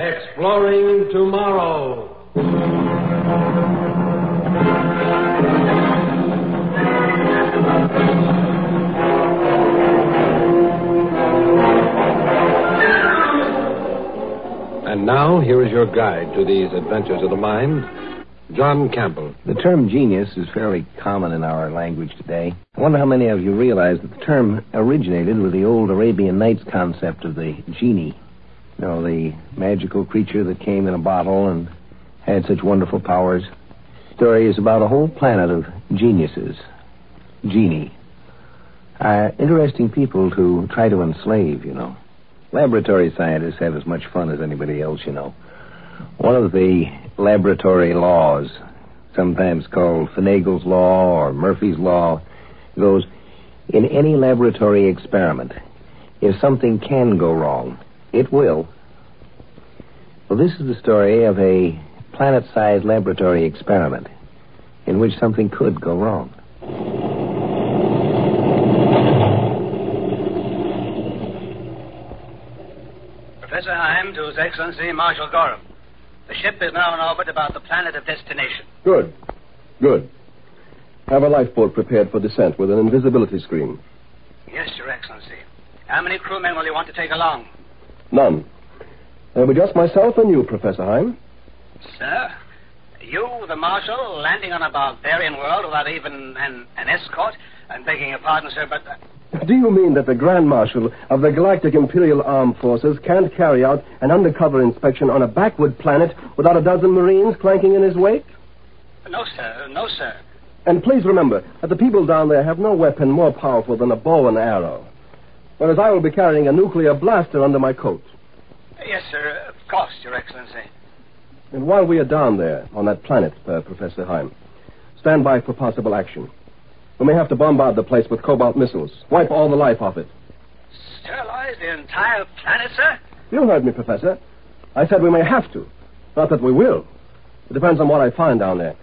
Exploring tomorrow. And now, here is your guide to these adventures of the mind, John Campbell. The term genius is fairly common in our language today. I wonder how many of you realize that the term originated with the old Arabian Nights concept of the genie. You know, the magical creature that came in a bottle and had such wonderful powers. Story is about a whole planet of geniuses. Genie. Are interesting people to try to enslave, you know. Laboratory scientists have as much fun as anybody else, you know. One of the laboratory laws, sometimes called Finagle's Law or Murphy's Law, goes in any laboratory experiment, if something can go wrong, it will. Well, this is the story of a planet sized laboratory experiment in which something could go wrong. Professor Heim to His Excellency Marshal Gorham. The ship is now in orbit about the planet of destination. Good. Good. Have a lifeboat prepared for descent with an invisibility screen. Yes, Your Excellency. How many crewmen will you want to take along? None. There'll be just myself and you, Professor Heim. Sir? You, the Marshal, landing on a barbarian world without even an, an escort? I'm begging your pardon, sir, but. Uh... Do you mean that the Grand Marshal of the Galactic Imperial Armed Forces can't carry out an undercover inspection on a backward planet without a dozen Marines clanking in his wake? No, sir. No, sir. And please remember that the people down there have no weapon more powerful than a bow and arrow. Whereas I will be carrying a nuclear blaster under my coat. Yes, sir. Of course, Your Excellency. And while we are down there on that planet, uh, Professor Heim, stand by for possible action. We may have to bombard the place with cobalt missiles, wipe all the life off it. Sterilize the entire planet, sir? You heard me, Professor. I said we may have to. Not that we will. It depends on what I find down there.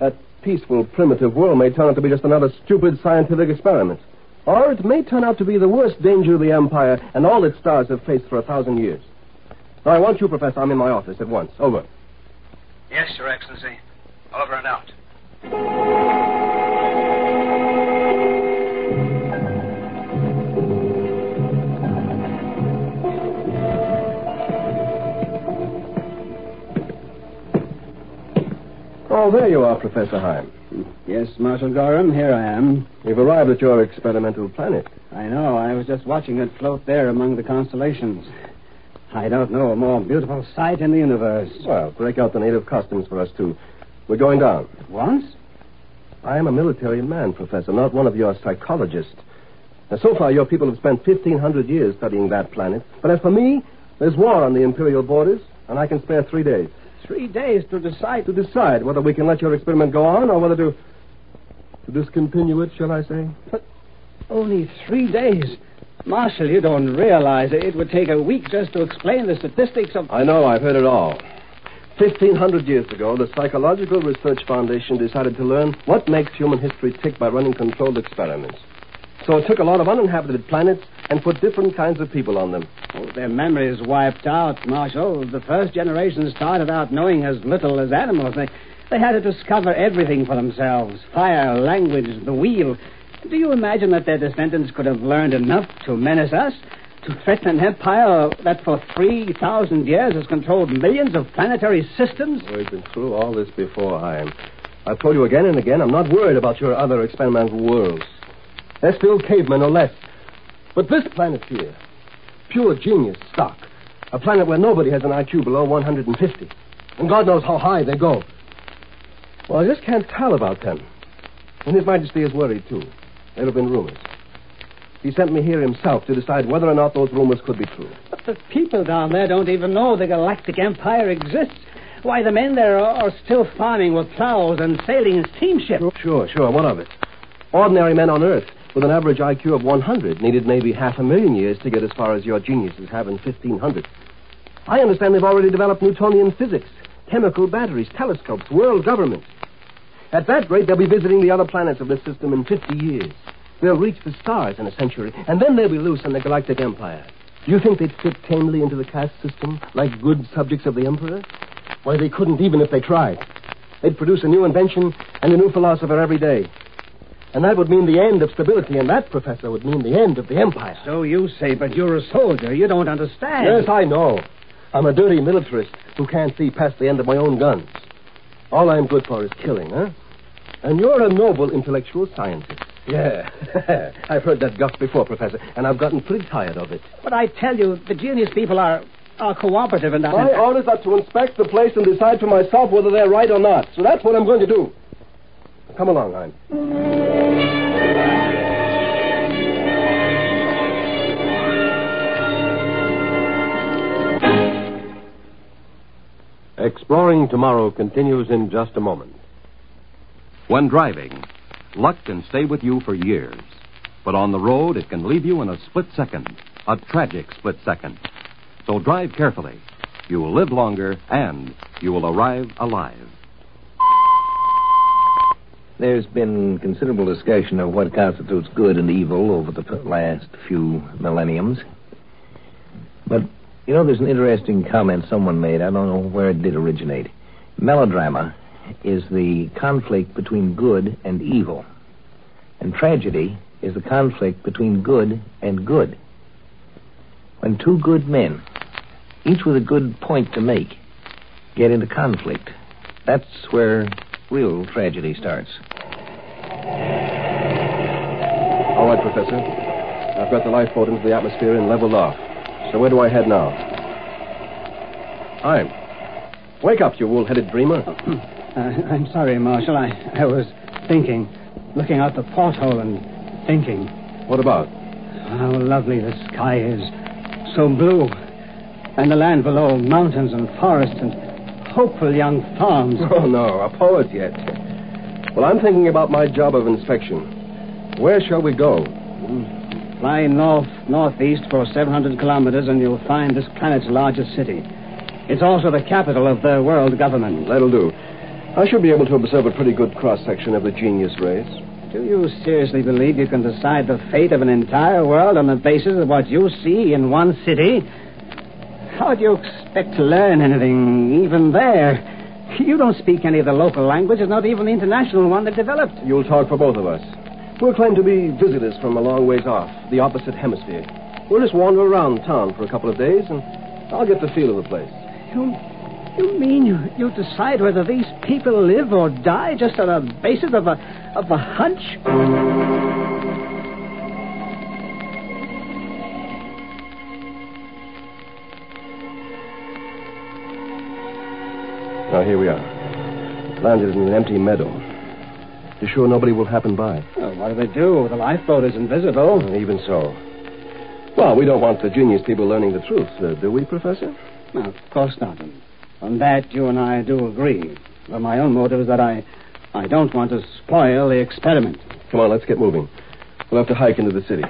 That peaceful, primitive world may turn out to be just another stupid scientific experiment. Or it may turn out to be the worst danger the Empire and all its stars have faced for a thousand years. Now, I want you, Professor. I'm in my office at once. Over. Yes, Your Excellency. Over and out. Oh, there you are, Professor Heim. Yes, Marshal Gorham, here I am. You've arrived at your experimental planet. I know. I was just watching it float there among the constellations. I don't know a more beautiful sight in the universe. Well, break out the native costumes for us, too. We're going down. Once? I am a military man, Professor, not one of your psychologists. Now, so far, your people have spent 1,500 years studying that planet. But as for me, there's war on the Imperial borders, and I can spare three days. Three days to decide. To decide whether we can let your experiment go on or whether to. to discontinue it, shall I say? But only three days. Marshal, you don't realize it would take a week just to explain the statistics of. I know, I've heard it all. 1,500 years ago, the Psychological Research Foundation decided to learn what makes human history tick by running controlled experiments. So it took a lot of uninhabited planets and put different kinds of people on them. Oh, their memories wiped out, Marshal. The first generation started out knowing as little as animals. They, they had to discover everything for themselves fire, language, the wheel. Do you imagine that their descendants could have learned enough to menace us? To threaten an empire that for 3,000 years has controlled millions of planetary systems? Oh, We've been through all this before, Heim. I've told you again and again, I'm not worried about your other experimental worlds. They're still cavemen or less. But this planet here, pure genius stock. A planet where nobody has an IQ below 150. And God knows how high they go. Well, I just can't tell about them. And His Majesty is worried, too. There have been rumors. He sent me here himself to decide whether or not those rumors could be true. But the people down there don't even know the Galactic Empire exists. Why, the men there are, are still farming with plows and sailing in steamships. Sure, sure. What of it? Ordinary men on Earth with an average IQ of 100 needed maybe half a million years to get as far as your geniuses have in 1500. I understand they've already developed Newtonian physics, chemical batteries, telescopes, world government. At that rate, they'll be visiting the other planets of this system in 50 years. They'll reach the stars in a century, and then they'll be loose in the galactic empire. Do you think they'd fit tamely into the caste system like good subjects of the Emperor? Why, they couldn't even if they tried. They'd produce a new invention and a new philosopher every day. And that would mean the end of stability, and that, Professor, would mean the end of the Empire. So you say, but you're a soldier. You don't understand. Yes, I know. I'm a dirty militarist who can't see past the end of my own guns. All I'm good for is killing, huh? And you're a noble intellectual scientist. Yeah. I've heard that guff before, Professor, and I've gotten pretty tired of it. But I tell you, the genius people are are cooperative and My orders are to inspect the place and decide for myself whether they're right or not. So that's what I'm going to do. Come along, Heim. Exploring Tomorrow continues in just a moment. When driving, luck can stay with you for years. But on the road, it can leave you in a split second, a tragic split second. So drive carefully. You will live longer and you will arrive alive. There's been considerable discussion of what constitutes good and evil over the last few millenniums. But, you know, there's an interesting comment someone made. I don't know where it did originate. Melodrama is the conflict between good and evil, and tragedy is the conflict between good and good. When two good men, each with a good point to make, get into conflict, that's where real tragedy starts. All right, Professor. I've got the lifeboat into the atmosphere and leveled off. So where do I head now? Heim. Wake up, you wool-headed dreamer. Uh, I'm sorry, Marshal. I, I was thinking, looking out the porthole and thinking What about? how lovely the sky is. So blue. And the land below, mountains and forests and hopeful young farms. Oh, no, a poet yet. Well, I'm thinking about my job of inspection. Where shall we go? Fly north, northeast for 700 kilometers, and you'll find this planet's largest city. It's also the capital of the world government. That'll do. I should be able to observe a pretty good cross section of the genius race. Do you seriously believe you can decide the fate of an entire world on the basis of what you see in one city? How do you expect to learn anything, even there? You don't speak any of the local languages, not even the international one that developed. You'll talk for both of us. We'll claim to be visitors from a long ways off, the opposite hemisphere. We'll just wander around town for a couple of days, and I'll get the feel of the place. You, you mean you, you decide whether these people live or die just on a basis of a, of a hunch? Now, here we are. Landed in an empty meadow. You sure nobody will happen by? Well, what do they do? The lifeboat is invisible. Even so. Well, we don't want the genius people learning the truth, uh, do we, Professor? No, of course not. And on that, you and I do agree. But my own motive is that I, I don't want to spoil the experiment. Come on, let's get moving. We'll have to hike into the city.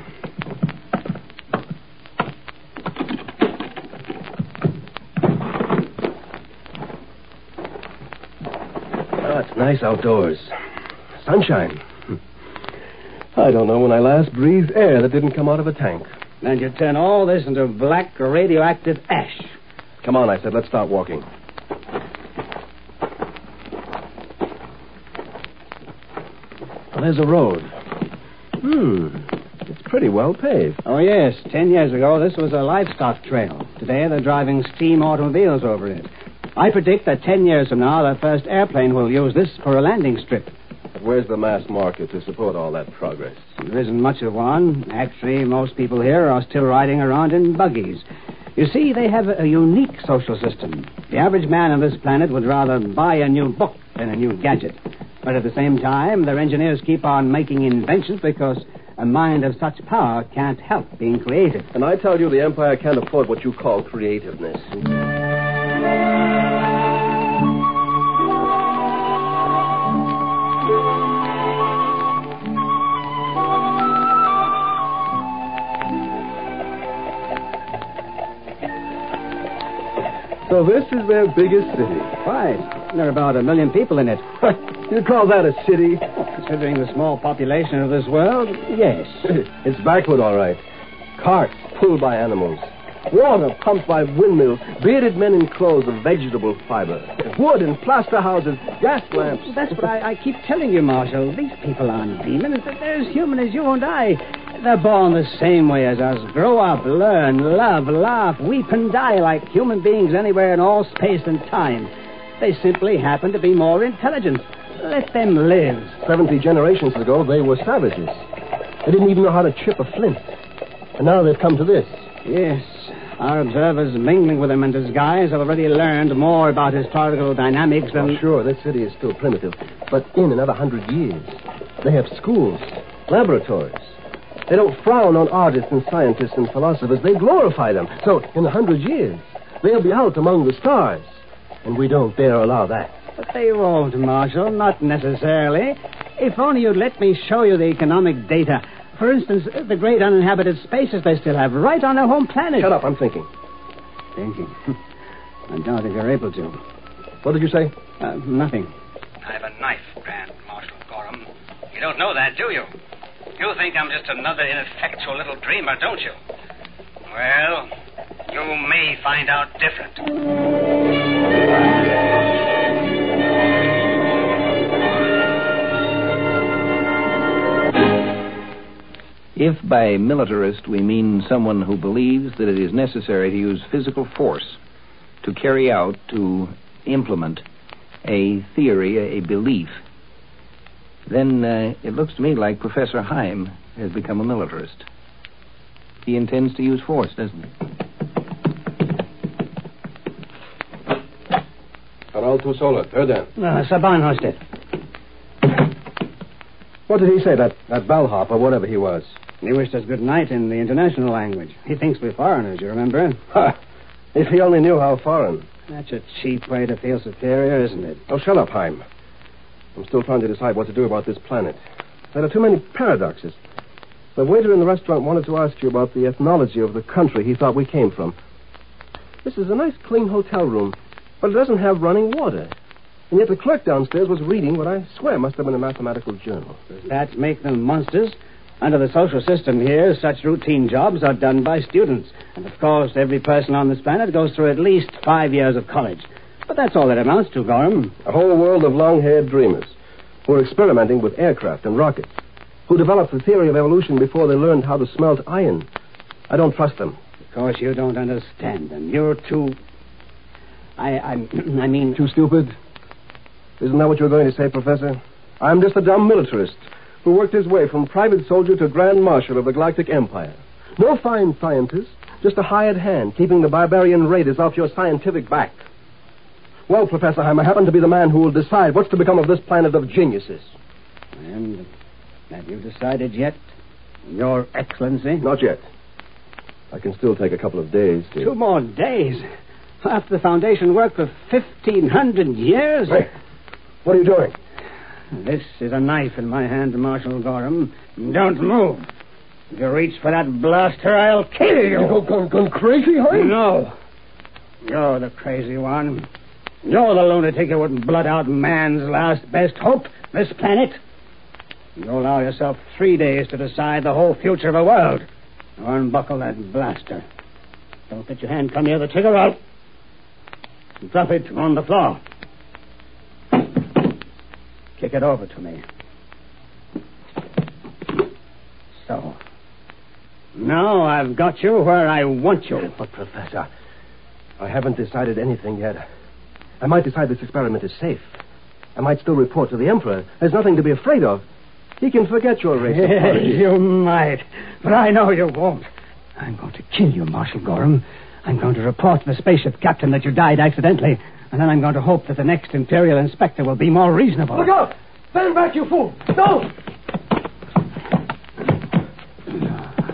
Oh, it's nice outdoors. Sunshine. I don't know when I last breathed air that didn't come out of a tank. And you turn all this into black radioactive ash. Come on, I said, let's start walking. Well, there's a road. Hmm. It's pretty well paved. Oh, yes. Ten years ago, this was a livestock trail. Today, they're driving steam automobiles over it. I predict that ten years from now, the first airplane will use this for a landing strip. But where's the mass market to support all that progress? There isn't much of one. Actually, most people here are still riding around in buggies. You see, they have a unique social system. The average man on this planet would rather buy a new book than a new gadget. But at the same time, their engineers keep on making inventions because a mind of such power can't help being creative. And I tell you, the Empire can't afford what you call creativeness. So this is their biggest city. Right. There are about a million people in it. you call that a city? Considering the small population of this world, yes. it's backward, all right. Carts pulled by animals. Water pumped by windmills, bearded men in clothes of vegetable fiber, wood and plaster houses, gas lamps. That's what I, I keep telling you, Marshal. These people aren't demons. They're as human as you and I. They're born the same way as us. Grow up, learn, love, laugh, weep, and die like human beings anywhere in all space and time. They simply happen to be more intelligent. Let them live. Seventy generations ago, they were savages. They didn't even know how to chip a flint. And now they've come to this. Yes, our observers mingling with him in disguise have already learned more about historical dynamics than. Oh, sure, this city is still primitive. But in another hundred years, they have schools, laboratories. They don't frown on artists and scientists and philosophers. They glorify them. So, in a hundred years, they'll be out among the stars. And we don't dare allow that. But they won't, Marshal, not necessarily. If only you'd let me show you the economic data. For instance, the great uninhabited spaces they still have right on their home planet. Shut up, I'm thinking. Thinking. I doubt if you're able to. What did you say? Uh, nothing. I have a knife, Grand Marshal Gorham. You don't know that, do you? You think I'm just another ineffectual little dreamer, don't you? Well, you may find out different. If by militarist we mean someone who believes that it is necessary to use physical force to carry out, to implement a theory, a belief, then uh, it looks to me like Professor Heim has become a militarist. He intends to use force, doesn't he? Harold Tusola, Erdan. Uh, Saban Hosted. What did he say, that, that bellhop or whatever he was? He wished us good night in the international language. He thinks we're foreigners, you remember? Ha! If he only knew how foreign. That's a cheap way to feel superior, isn't it? Oh, shut up, Heim. I'm still trying to decide what to do about this planet. There are too many paradoxes. The waiter in the restaurant wanted to ask you about the ethnology of the country he thought we came from. This is a nice, clean hotel room, but it doesn't have running water. And yet the clerk downstairs was reading what I swear must have been a mathematical journal. That make them monsters? Under the social system here, such routine jobs are done by students. And of course, every person on this planet goes through at least five years of college. But that's all it amounts to, Gorham. A whole world of long-haired dreamers who are experimenting with aircraft and rockets, who developed the theory of evolution before they learned how to smelt iron. I don't trust them. Of course, you don't understand them. You're too. I, I, I mean. Too stupid? Isn't that what you're going to say, Professor? I'm just a dumb militarist who worked his way from private soldier to Grand Marshal of the Galactic Empire. No fine scientist, just a hired hand keeping the barbarian raiders off your scientific back. Well, Professor I happen to be the man who will decide what's to become of this planet of geniuses. And have you decided yet, Your Excellency? Not yet. I can still take a couple of days to. Two more days. After the Foundation worked for 1,500 years? Hey, what are you doing? This is a knife in my hand, Marshal Gorham. Don't move. If you reach for that blaster, I'll kill you. You go, gone, gone crazy, Heim? No. You're the crazy one. You're the lunatic who wouldn't blood out man's last best hope, this planet. You allow yourself three days to decide the whole future of a world. Now unbuckle that blaster. Don't let your hand come near the trigger. I'll drop it on the floor. Kick it over to me. So. Now I've got you where I want you. But, Professor, I haven't decided anything yet. I might decide this experiment is safe. I might still report to the Emperor. There's nothing to be afraid of. He can forget your race. of prodigy. you might, but I know you won't. I'm going to kill you, Marshal Gorham. I'm going to report to the spaceship captain that you died accidentally, and then I'm going to hope that the next Imperial inspector will be more reasonable. Look out! Stand back, you fool! Don't!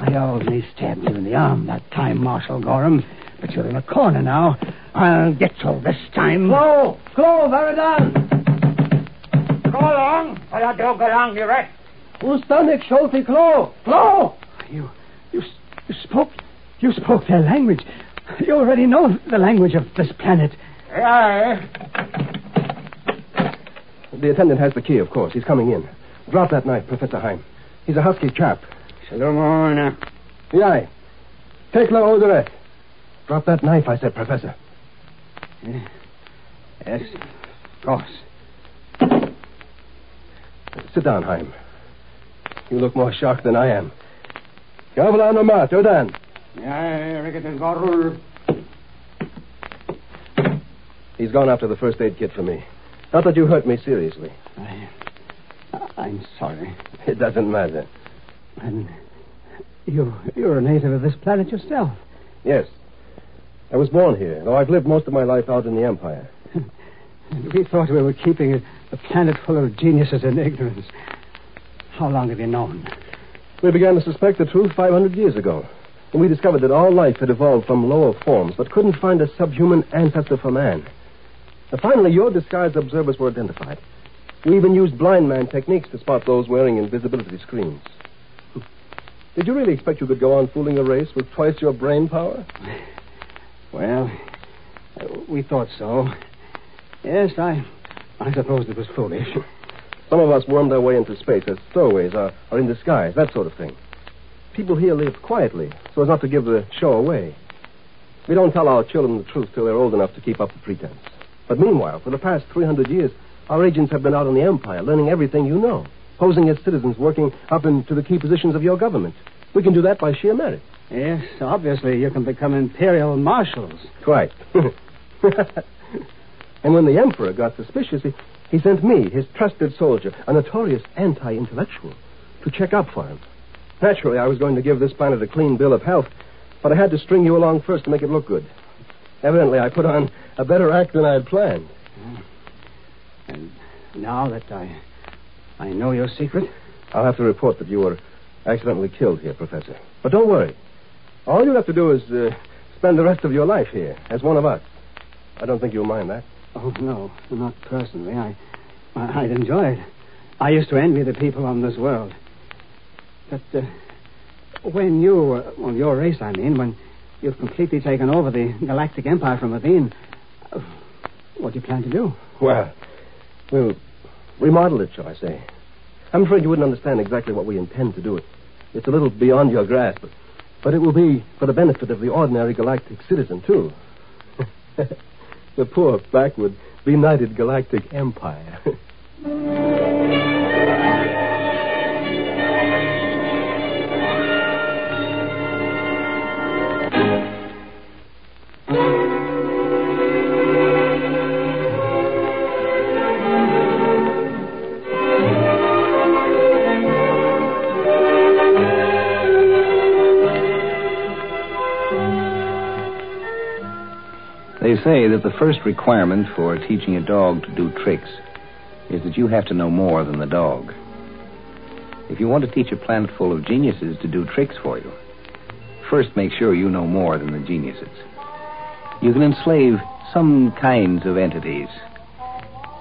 I only stabbed you in the arm that time, Marshal Gorham, but you're in a corner now. I'll get you this time. Clo! Clo, Veridan! Go along, or I don't go along direct. Ustanik Sholti Clo! Clo! You, you, you spoke, you spoke their language. You already know the language of this planet. Yeah. The attendant has the key, of course. He's coming in. Drop that knife, Professor Heim. He's a husky chap. Salomona. Yai. Take la oderet. Drop that knife, I said, Professor. Yes, of course. Sit down, Heim. You look more shocked than I am. Gavla nomás, Jordan. He's gone after the first aid kit for me. Not that you hurt me seriously. I, I'm sorry. It doesn't matter. And you, you're a native of this planet yourself. Yes. I was born here, though I've lived most of my life out in the Empire. We thought we were keeping a, a planet full of geniuses in ignorance. How long have you known? We began to suspect the truth 500 years ago. And we discovered that all life had evolved from lower forms, but couldn't find a subhuman ancestor for man. And finally, your disguised observers were identified. We even used blind man techniques to spot those wearing invisibility screens. Did you really expect you could go on fooling a race with twice your brain power? Well, we thought so. Yes, I, I suppose it was foolish. Some of us wormed our way into space as stowaways or, or in disguise, that sort of thing. People here live quietly so as not to give the show away. We don't tell our children the truth till they're old enough to keep up the pretense. But meanwhile, for the past 300 years, our agents have been out in the Empire learning everything you know, posing as citizens working up into the key positions of your government. We can do that by sheer merit. Yes, obviously you can become imperial marshals. Quite. and when the Emperor got suspicious, he, he sent me, his trusted soldier, a notorious anti intellectual, to check up for him. Naturally, I was going to give this planet a clean bill of health, but I had to string you along first to make it look good. Evidently, I put on a better act than I had planned. And now that I, I know your secret, I'll have to report that you were accidentally killed here, Professor. But don't worry. All you have to do is uh, spend the rest of your life here as one of us. I don't think you'll mind that. oh no, not personally. I, I I'd enjoy it. I used to envy the people on this world. But uh, when you, uh, well, your race, I mean, when you've completely taken over the galactic empire from within, uh, what do you plan to do? Well, we'll remodel it, shall I say. I'm afraid you wouldn't understand exactly what we intend to do. It's a little beyond your grasp, but, but it will be for the benefit of the ordinary galactic citizen, too. the poor, backward, benighted galactic empire. say that the first requirement for teaching a dog to do tricks is that you have to know more than the dog. If you want to teach a planet full of geniuses to do tricks for you, first make sure you know more than the geniuses. You can enslave some kinds of entities,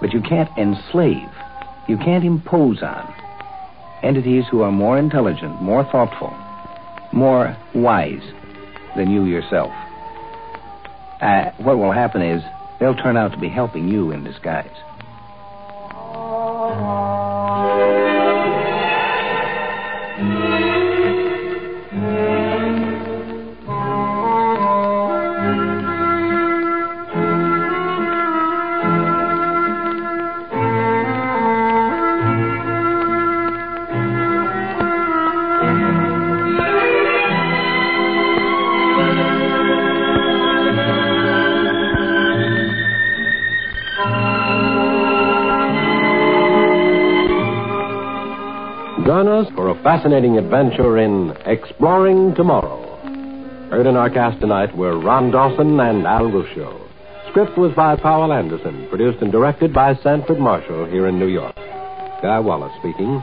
but you can't enslave, you can't impose on entities who are more intelligent, more thoughtful, more wise than you yourself. Uh, what will happen is they'll turn out to be helping you in disguise. Join us for a fascinating adventure in Exploring Tomorrow. Heard in our cast tonight were Ron Dawson and Al Ruscio. Script was by Poul Anderson, produced and directed by Sanford Marshall here in New York. Guy Wallace speaking.